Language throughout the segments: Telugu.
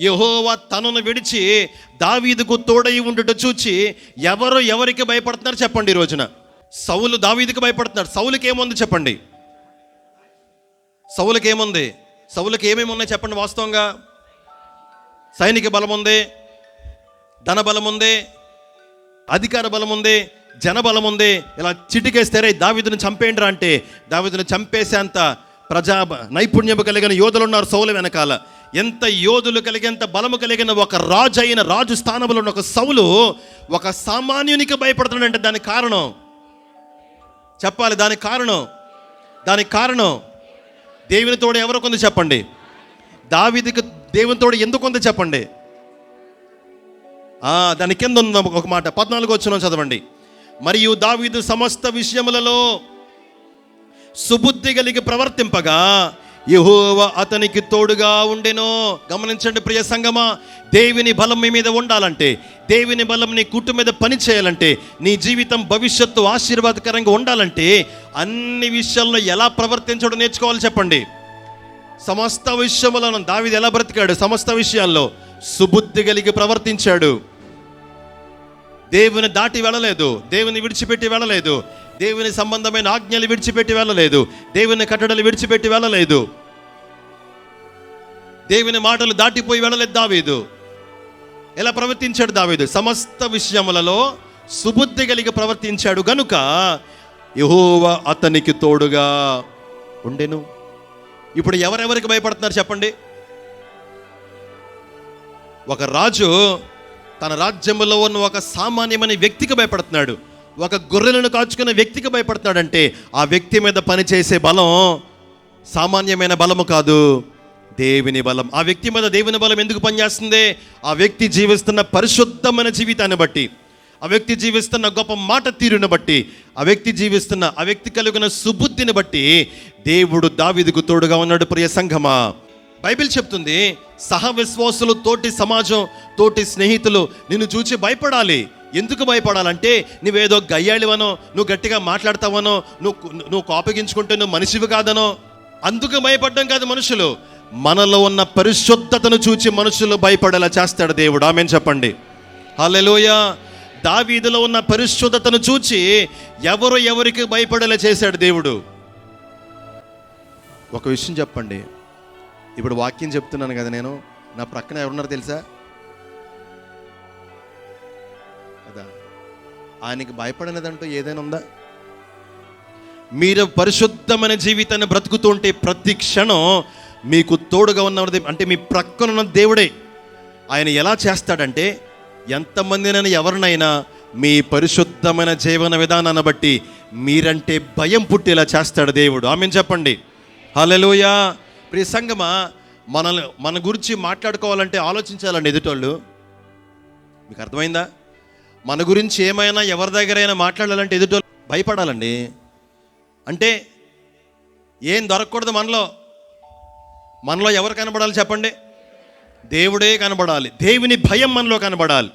యహోవా తనను విడిచి దావీదుకు తోడై ఉండుట చూచి ఎవరు ఎవరికి భయపడుతున్నారు చెప్పండి ఈ రోజున. సౌలు దావీదుకు భయపడుతున్నారు సౌలుకి ఏముంది చెప్పండి. సౌలుకి ఏముంది సౌలుకి ఏమేమి ఉన్నాయి చెప్పండి వాస్తవంగా? సైనిక బలం ఉంది ధన బలం ఉంది అధికార బలం ఉంది జన బలం ఉంది. ఇలా చిటికేస్తే దావిదును చంపేయండిరా అంటే దావిదును చంపేసేంత ప్రజా నైపుణ్యము కలిగిన యోధులు ఉన్నారు సౌలు వెనకాల. ఎంత యోధులు కలిగేంత బలము కలిగిన ఒక రాజు అయిన రాజు స్థానంలో ఉన్న ఒక సౌలు ఒక సామాన్యునికి భయపడుతున్నాడంటే దానికి కారణం? చెప్పాలి దానికి కారణం? దానికి కారణం? దేవుని తోడు ఎవరికి చెప్పండి? దావిదికి దేవుని తోడు ఎందుకు ఉంది చెప్పండి? దాని కింద ఉంది ఒక మాట. పద్నాలుగు వచ్చిన చదవండి. మరియు దావీదు సమస్త విషయములలో సుబుద్ధి కలిగి ప్రవర్తింపగా. యహోవ అతనికి తోడుగా ఉండెను. గమనించండి ప్రియ సంగమా దేవుని బలం మీ మీద ఉండాలంటే దేవుని బలం నీ కుట్టు మీద పని చేయాలంటే నీ జీవితం భవిష్యత్తు ఆశీర్వాదకరంగా ఉండాలంటే అన్ని విషయాల్లో ఎలా ప్రవర్తించడం నేర్చుకోవాలి చెప్పండి. సమస్త విషయంలో దావిది ఎలా బ్రతికాడు? సమస్త విషయాల్లో సుబుద్ధి కలిగి ప్రవర్తించాడు. దేవుని దాటి వెళ్ళలేదు. దేవుని విడిచిపెట్టి వెళ్ళలేదు. దేవుని సంబంధమైన ఆజ్ఞలు విడిచిపెట్టి వెళ్ళలేదు. దేవుని కట్టడలు విడిచిపెట్టి వెళ్ళలేదు. దేవుని మాటలు దాటిపోయి వెళ్ళలేదు దావీదు. ఎలా ప్రవర్తించాడు దావీదు? సమస్త విషయములలో సుబుద్ధి కలిగి ప్రవర్తించాడు. గనుక యహోవ అతనికి తోడుగా ఉండెను. ఇప్పుడు ఎవరెవరికి భయపడుతున్నారు చెప్పండి? ఒక రాజు తన రాజ్యంలో ఉన్న ఒక సామాన్యమైన వ్యక్తికి భయపడుతున్నాడు. ఒక గొర్రెలను కాచుకున్న వ్యక్తికి భయపడుతున్నాడంటే ఆ వ్యక్తి మీద పనిచేసే బలం సామాన్యమైన బలము కాదు దేవుని బలం. ఆ వ్యక్తి మీద దేవుని బలం ఎందుకు పనిచేస్తుంది? ఆ వ్యక్తి జీవిస్తున్న పరిశుద్ధమైన జీవితాన్ని బట్టి ఆ వ్యక్తి జీవిస్తున్న గొప్ప మాట తీరుని బట్టి ఆ వ్యక్తి జీవిస్తున్న ఆ వ్యక్తి కలిగిన సుబుద్ధిని బట్టి దేవుడు దావిదికు తోడుగా ఉన్నాడు ప్రియ సంఘమా. బైబిల్ చెప్తుంది సహ విశ్వాసులు తోటి సమాజం తోటి స్నేహితులు నిన్ను చూచి భయపడాలి. ఎందుకు భయపడాలంటే నువ్వేదో గయ్యాళివనో నువ్వు గట్టిగా మాట్లాడతావనో నువ్వు నువ్వు కోపగించుకుంటే నువ్వు మనిషివి కాదనో. అందుకు భయపడడం కాదు మనుషులు. మనలో ఉన్న పరిశుద్ధతను చూచి మనుషులు భయపడేలా చేస్తాడు దేవుడు. ఆమెను చెప్పండి. హల్లెలూయ. దావీదులో ఉన్న పరిశుద్ధతను చూచి ఎవరు ఎవరికి భయపడేలా చేశాడు దేవుడు? ఒక విషయం చెప్పండి. ఇప్పుడు వాక్యం చెప్తున్నాను కదా నేను. నా ప్రక్కన ఎవరున్నారు తెలుసా? కదా? ఆయనకి భయపడినదంటూ ఏదైనా ఉందా? మీరు పరిశుద్ధమైన జీవితాన్ని బ్రతుకుతుంటే ప్రతి క్షణం మీకు తోడుగా ఉన్నది అంటే మీ ప్రక్కన ఉన్న దేవుడే. ఆయన ఎలా చేస్తాడంటే ఎంతమందినైనా ఎవరినైనా మీ పరిశుద్ధమైన జీవన విధానాన్ని బట్టి మీరంటే భయం పుట్టేలా చేస్తాడు దేవుడు. ఆమె చెప్పండి. హల్లెలూయా. ప్రియ సంగమా మన మన గురించి మాట్లాడుకోవాలంటే ఆలోచించాలండి ఎదుటోళ్ళు. మీకు అర్థమైందా? మన గురించి ఏమైనా ఎవరి దగ్గరైనా మాట్లాడాలంటే ఎదుటోళ్ళు భయపడాలండి. అంటే ఏం దొరకకూడదు మనలో. మనలో ఎవరు కనబడాలి చెప్పండి? దేవుడే కనబడాలి. దేవుని భయం మనలో కనబడాలి.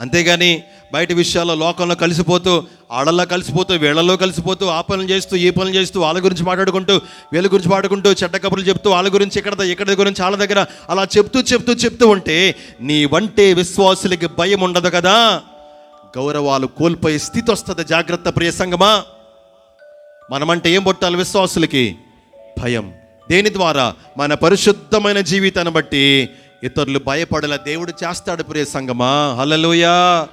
అంతేగాని బయట విషయాల్లో లోకంలో కలిసిపోతూ ఆడల్లో కలిసిపోతూ వీళ్ళలో కలిసిపోతూ ఆ పనులు చేస్తూ ఈ పనులు చేస్తూ వాళ్ళ గురించి మాట్లాడుకుంటూ వీళ్ళ గురించి మాట్లాడుకుంటూ చెడ్డ కబుర్లు చెప్తూ వాళ్ళ గురించి ఇక్కడ ఇక్కడ గురించి వాళ్ళ దగ్గర అలా చెప్తూ చెప్తూ చెప్తూ ఉంటే నీ వంటే విశ్వాసులకి భయం ఉండదు కదా. గౌరవాలు కోల్పోయే స్థితి వస్తుంది. జాగ్రత్త ప్రియ సంగమా. మనమంటే ఏం పొట్టాలి విశ్వాసులకి? భయం. దేని ద్వారా? మన పరిశుద్ధమైన జీవితాన్ని బట్టి ఇతరులు భయపడేలా దేవుడు చేస్తాడు ప్రియ సంగమా. హల్లెలూయా.